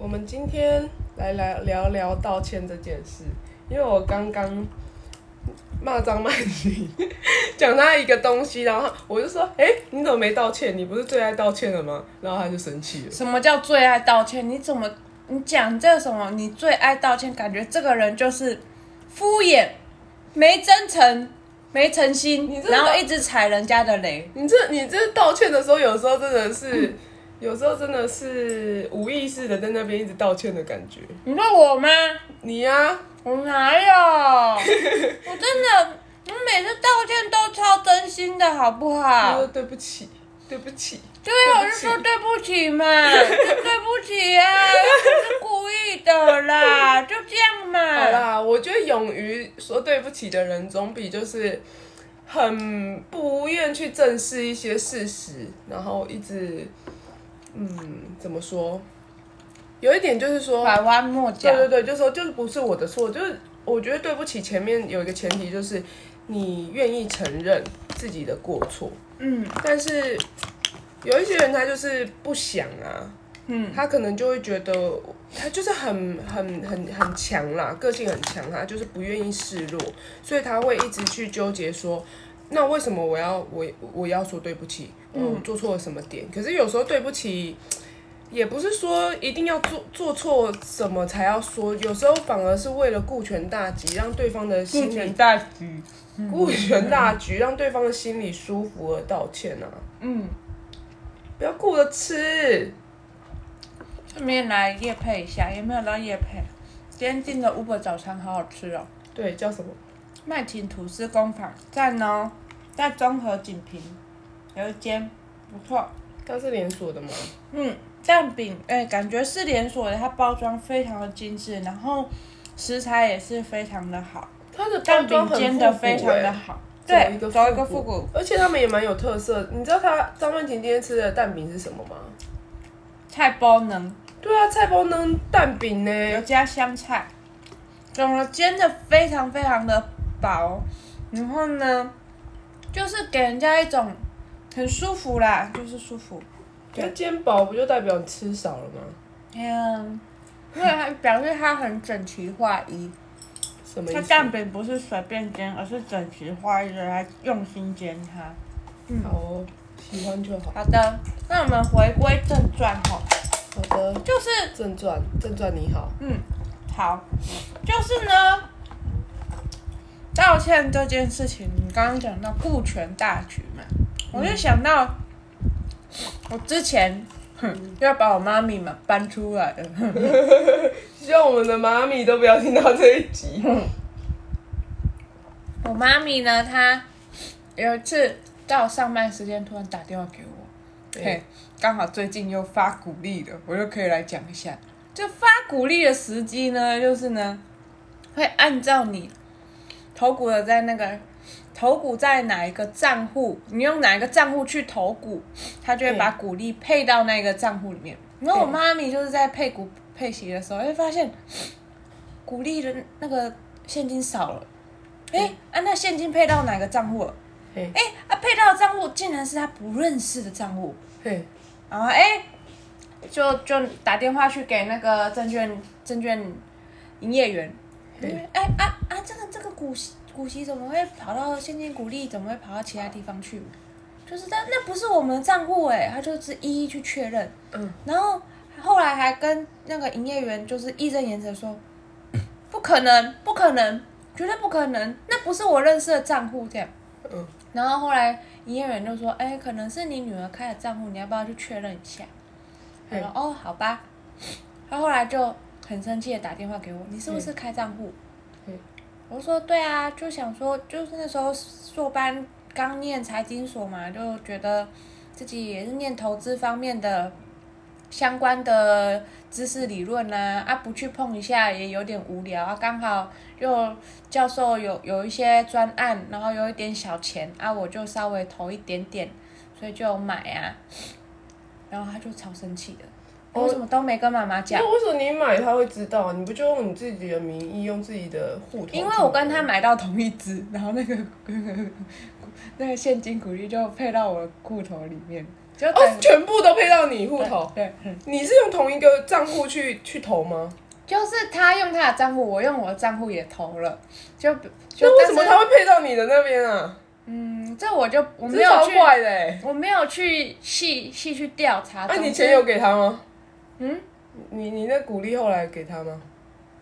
我们今天来来聊聊道歉这件事，因为我刚刚骂张曼妮，讲他一个东西，然后我就说，哎、你怎么没道歉？你不是最爱道歉的吗？然后他就生气了。什么叫最爱道歉？你怎么你讲这什么？你最爱道歉，感觉这个人就是敷衍、没真诚、没诚心然后一直踩人家的雷。你这你这道歉的时候，有时候真的是，有时候真的是无意识的在那边一直道歉的感觉。你说我吗？你呀、我哪有？我真的，我每次道歉都超真心的，好不他好说？对不起，对不起。对啊，我就说对不起嘛，就 对不起啊，我不是故意的啦，就这样嘛。好啦，我觉得勇于说对不起的人，总比就是很不愿去正视一些事实，然后一直嗯怎么说？有一点就是说，拐弯抹角对。对对，就说就是不是我的错，就是我觉得对不起前面有一个前提就是你愿意承认自己的过错，嗯但是有一些人他就是不想啊，嗯，他可能就会觉得他就是很很很很强啦，个性很强，他就是不愿意示弱，所以他会一直去纠结说，那为什么我要我我要说对不起？嗯，我做错了什么点？可是有时候对不起。也不是说一定要做做错什么才要说，有时候反而是为了顾全大局，让对方的心里大局。顾全大局，让对方的心里舒服而道歉啊！嗯，不要顾着吃。顺便来夜配一下，有没有到夜配？今天订的 Uber 早餐好好吃哦，对，叫什么？麦琴吐司工坊赞哦，在中和锦屏有一间不错。它是连锁的吗？嗯，蛋饼哎、感觉是连锁的，它包装非常的精致，然后食材也是非常的好，它的蛋饼煎的非常的欸好，对走一个复复古，而且他们也蛮有特色。你知道他张曼婷今天吃的蛋饼是什么吗？菜包能对啊，菜包能蛋饼呢有。加香菜，整个煎的非常非常的薄，然后呢，就是给人家一种很舒服啦，就是舒服。那煎薄不就代表你吃少了吗？嗯，因为它表示它很整齐划一，它什么意思？蛋饼不是随便煎，而是整齐划一的来用心煎它。好哦，喜欢就好。好的，那我们回归正传哈，好的，就是正传，正传你好。嗯，好，就是呢，道歉这件事情，你刚刚讲到顾全大局嘛，我就想到我之前。哼，要把我妈咪嘛搬出来了。希望我们的妈咪都不要听到这一集。我妈咪呢，她有一次到上班时间突然打电话给我，对嘿，刚好最近又发鼓励了，我就可以来讲一下。就发鼓励的时机呢，就是呢，会按照你投股的在那个投股在哪一个账户，你用哪一个账户去投股，他就会把股利配到那个账户里面。然后我妈咪就是在配股配息的时候，会发现股利的那个现金少了。哎、啊，那现金配到哪个账户了？嘿，哎、啊，配到的账户竟然是他不认识的账户。嘿，然后哎、就就打电话去给那个证券证券营业员，嘿哎啊啊，这个这个股息股息怎么会跑到现金股利，怎么会跑到其他地方去？就是那那不是我们的账户哎，他就是一一去确认，嗯，然后后来还跟那个营业员就是义正言辞地说，不可能，不可能，绝对不可能，那不是我认识的账户这样。嗯，然后后来营业员就说：“哎，可能是你女儿开的账户，你要不要去确认一下？”他说：“哦，好吧。”他后来就很生气的打电话给我：“你是不是开账户？”嗯我说：“对啊，就想说，就是那时候硕班刚念财经所嘛，就觉得自己也是念投资方面的相关的知识理论呐、啊，不去碰一下也有点无聊啊。刚好又教授有有一些专案，然后有一点小钱啊，我就稍微投一点点，所以就买啊。然后他就超生气的，哦为什么都没跟妈妈讲？那为什么你买他会知道？你不就用你自己的名义，用自己的户头？因为我跟他。买到同一只，然后那个 那个现金股利就配到我的户头里面，哦就哦，全部都配到你户头。对，嗯你是用同一个账户去去投吗？就是他用他的账户，我用我的账户也投了，就就那为什么他会配到你的那边啊？嗯，这我就我没有去，怪的哎！我没有去细细去调查。那、你钱有给他吗？嗯你你那鼓励后来给他吗？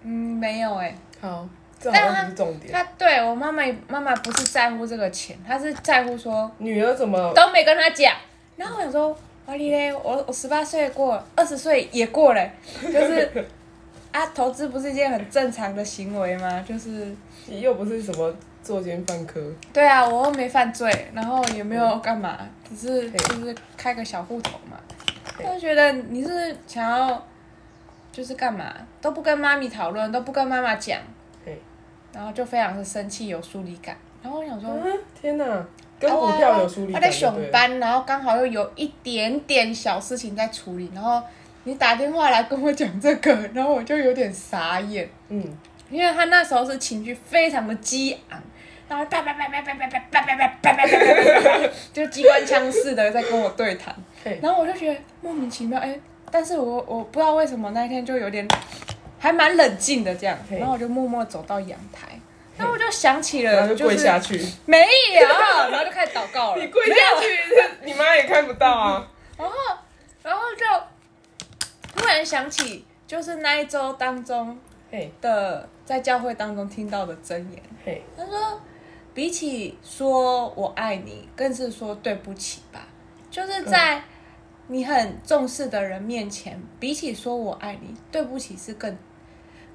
嗯没有哎、好，这好像不是重点。他对我妈妈妈妈不是在乎这个钱，她是在乎说女儿怎么？都没跟他讲。然后我想说，哇你嘞，我我十八岁过，二十岁也过了，就是啊，投资不是一件很正常的行为吗？就是你又不是什么作奸犯科。对啊，我又没犯罪，然后也没有干嘛，只是就是开个小户头嘛。就觉得你是想要就是干嘛都不跟妈咪讨论，都不跟妈妈讲对，然后就非常的生气，有疏离感。然后我想说，嗯，天哪，跟股票有疏离他在感就对了。上班，然后刚好又有一点点小事情在处理，然后你打电话来跟我讲这个，然后我就有点傻眼，嗯，因为他那时候是情绪非常的激昂，然后叭叭叭叭叭叭叭叭叭叭叭叭，就机关枪似的在跟我对谈，嘿，然后我就觉得莫名其妙，哎，但是我我不知道为什么那一天就有点还蛮冷静的这样，然后我就默默走到阳台。然后我就想起了，然后就跪下去。没有，然后就开始祷告了。你跪下去，你妈也看不到啊。然后，然后就突然想起，就是那一周当中嘿，的在教会当中听到的箴言。嘿，他说，比起说我爱你，更是说对不起吧。就是在你很重视的人面前，比起说我爱你，对不起是更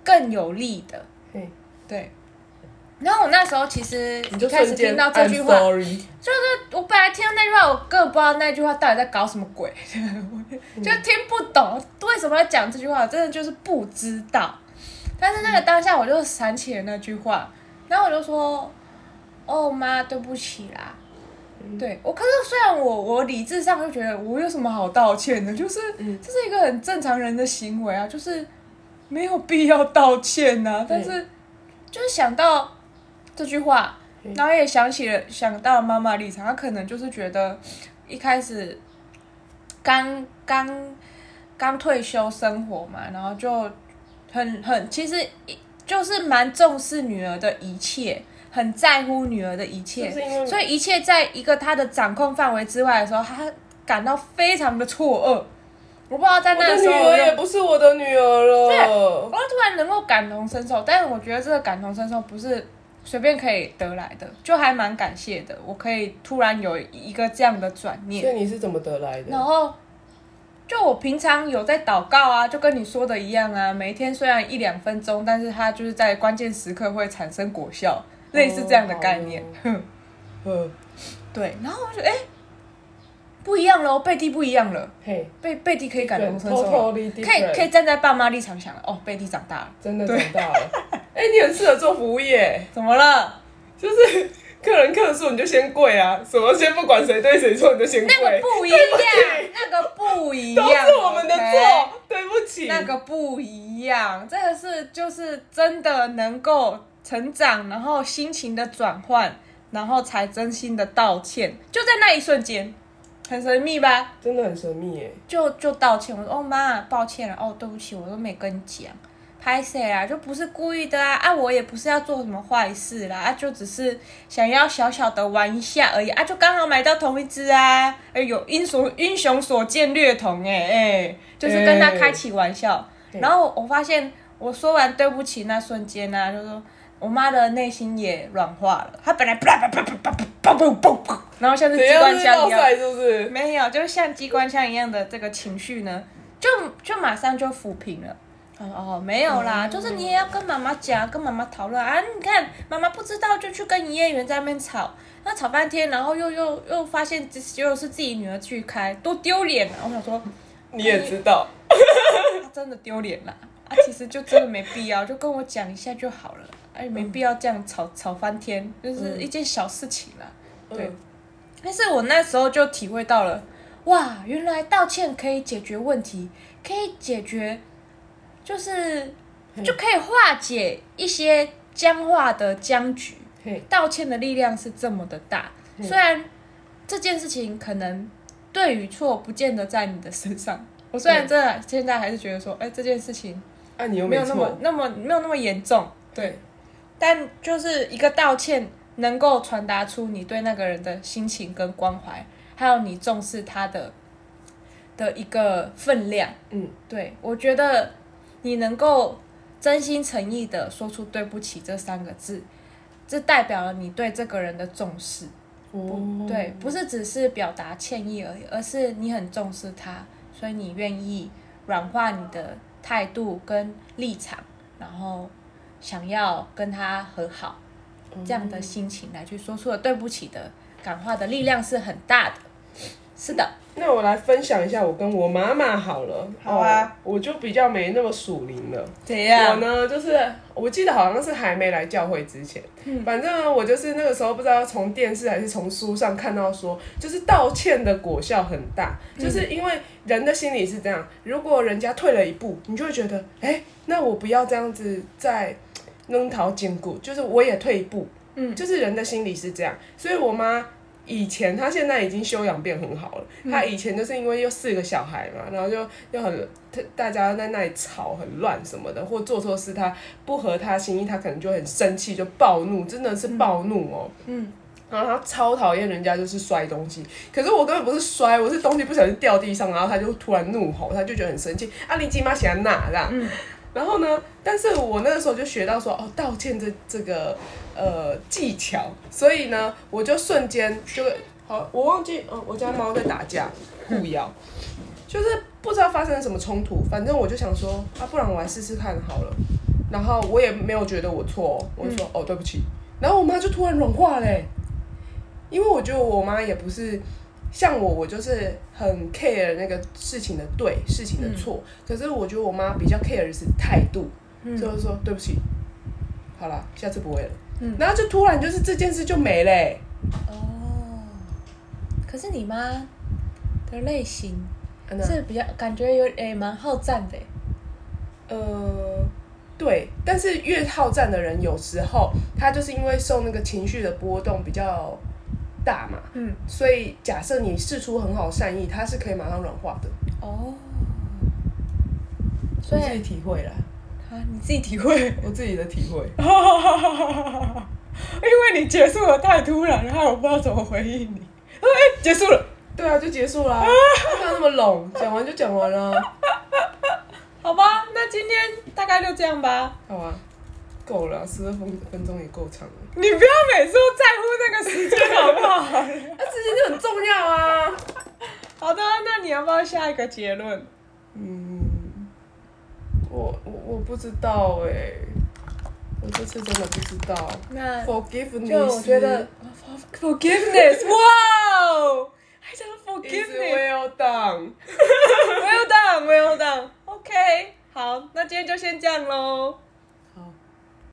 更有力的。嘿，对。然后我那时候其实你就一开始听到这句话就是我本来听到那句话，我根本不知道那句话到底在搞什么鬼，就听不懂为什么要讲这句话，真的就是不知道。但是那个当下我就闪起了那句话，然后我就说：“哦妈，对不起啦。”对我，可是虽然我我理智上就觉得我有什么好道歉的，就是、嗯这是一个很正常人的行为啊，就是没有必要道歉呐、但是就是想到这句话，嗯然后也想起了想到妈妈的立场，她可能就是觉得一开始刚刚刚退休生活嘛，然后就很很其实就是蛮重视女儿的一切，很在乎女儿的一切，就是所以一切在一个他的掌控范围之外的时候，他感到非常的错愕。我不知道在那时候女儿也不是我的女儿了。对我突然能够感同身受，但是我觉得这个感同身受不是随便可以得来的，就还蛮感谢的。我可以突然有一个这样的转念所念，以你是怎么得来的？然后就我平常有在祷告啊，就跟你说的一样啊，每一天虽然一两分钟，但是它就是在关键时刻会产生果效，类似这样的概念。嗯，对，然后我就哎、不一样了哦，贝蒂不一样了，嘿，贝贝蒂可以感同身受，totally 可以可以站在爸妈立场想了，哦，贝蒂长大了，真的长大了。哎，你很适合做服务业，怎么了？就是客人客诉你就先跪啊，什么先不管谁对谁错你就先跪。那个不一样，那个不一都样，是我们的？错，对不起。那个不一样，这个是就是真的能够成长，然后心情的转换，然后才真心的道歉，就在那一瞬间，很神秘吧？真的很神秘耶。就就道歉，我说哦妈，抱歉了，哦对不起，我都没跟你讲，拍谁啊？就不是故意的啊，啊我也不是要做什么坏事啦，啊就只是想要小小的玩一下而已，啊就刚好买到同一只啊，哎有英雄英雄所见略同哎哎，就是跟他开起玩笑，哎然后我发现我说完对不起那瞬间呢、啊，就说。我妈的内心也软化了，她本来啪啪啪啪啪啪啪啪啪，然后像是机关枪一样，是不是？没有，就是像机关枪一样的这个情绪呢，就就马上就抚平了。：“哦，没有啦，就是你也要跟妈妈讲，跟妈妈讨论啊。你看妈妈不知道，就去跟营业员在那边吵，那吵半天，然后又又又发现这结果是自己女儿去开，多丢脸啊！我想说，你也知道，真的丢脸啦。啊，其实就真的没必要，就跟我讲一下就好了，哎，没必要这样吵吵翻天，就是一件小事情啦。对嗯但是我那时候就体会到了，哇，原来道歉可以解决问题，可以解决，就是就可以化解一些僵化的僵局。嘿，道歉的力量是这么的大，虽然这件事情可能对与错不见得在你的身上。我虽然真的现在还是觉得说，哎、这件事情啊，你又没有那么，那么没有那么严重，对。但就是一个道歉，能够传达出你对那个人的心情跟关怀，还有你重视他的的一个分量。嗯，对我觉得你能够真心诚意的说出对不起这三个字，这代表了你对这个人的重视。哦对，不是只是表达歉意而已，而是你很重视他，所以你愿意软化你的态度跟立场，然后想要跟他和好，这样的心情来去说出了对不起的感化的力量是很大的。是的，那我来分享一下我跟我妈妈好了。好啊哦我就比较没那么属灵了。怎样我？呢，就是我记得好像是还没来教会之前，嗯反正我就是那个时候不知道从电视还是从书上看到说，就是道歉的果效很大，嗯就是因为人的心理是这样，如果人家退了一步，你就会觉得，哎、那我不要这样子再扔桃坚固，就是我也退一步，嗯就是人的心理是这样，所以我妈。以前她现在已经修养变很好了。嗯她以前就是因为有四个小孩嘛，然后就又很大家在那里吵很乱什么的，或做错事她不合她心意，她可能就很生气，就暴怒，真的是暴怒哦。嗯，然后她超讨厌人家就是摔东西，可是我根本不是摔，我是东西不小心掉地上，然后她就突然怒吼，她就觉得很生气，啊你鸡妈喜欢哪这样。嗯 然后呢，但是我那个时候就学到说，哦，道歉这这个呃技巧，所以呢，我就瞬间就好，我忘记，嗯，我家猫在打架，互咬，就是不知道发生了什么冲突，反正我就想说，啊，不然我来试试看好了。然后我也没有觉得我错哦，我就说、哦对不起，然后我妈就突然软化嘞，因为我觉得我妈也不是像我，我就是很 care 那个事情的对，事情的错。可是我觉得我妈比较 care 的是态度，嗯。就是说对不起，好了，下次不会了。嗯。然后就突然就是这件事就没嘞、哦，可是你妈的类型是比较感觉有诶蛮好战的。诶，呃，对，但是越好战的人，有时候他就是因为受那个情绪的波动比较大嘛，嗯，所以假设你试出很好善意，它是可以马上软化的。哦，所以自己体会啦，啊，你自己体会，我自己的体会。因为你结束的太突然，然后我不知道怎么回应你。哎、结束了，对啊，就结束啦，不要那么拢，讲完就讲完了。好吧，那今天大概就这样吧。好啊，够了，十二分分钟也够长了。你不要每次都在乎那个时间，好不好？那时间就很重要啊。好的，那你要不要下一个结论？嗯，我我我不知道哎、我这次真的不知道。那 Forgiveness，就我觉得 forgiveness，哇哦，还讲 is forgiveness，well done。well done，well done，OK，好，那今天就先这样喽。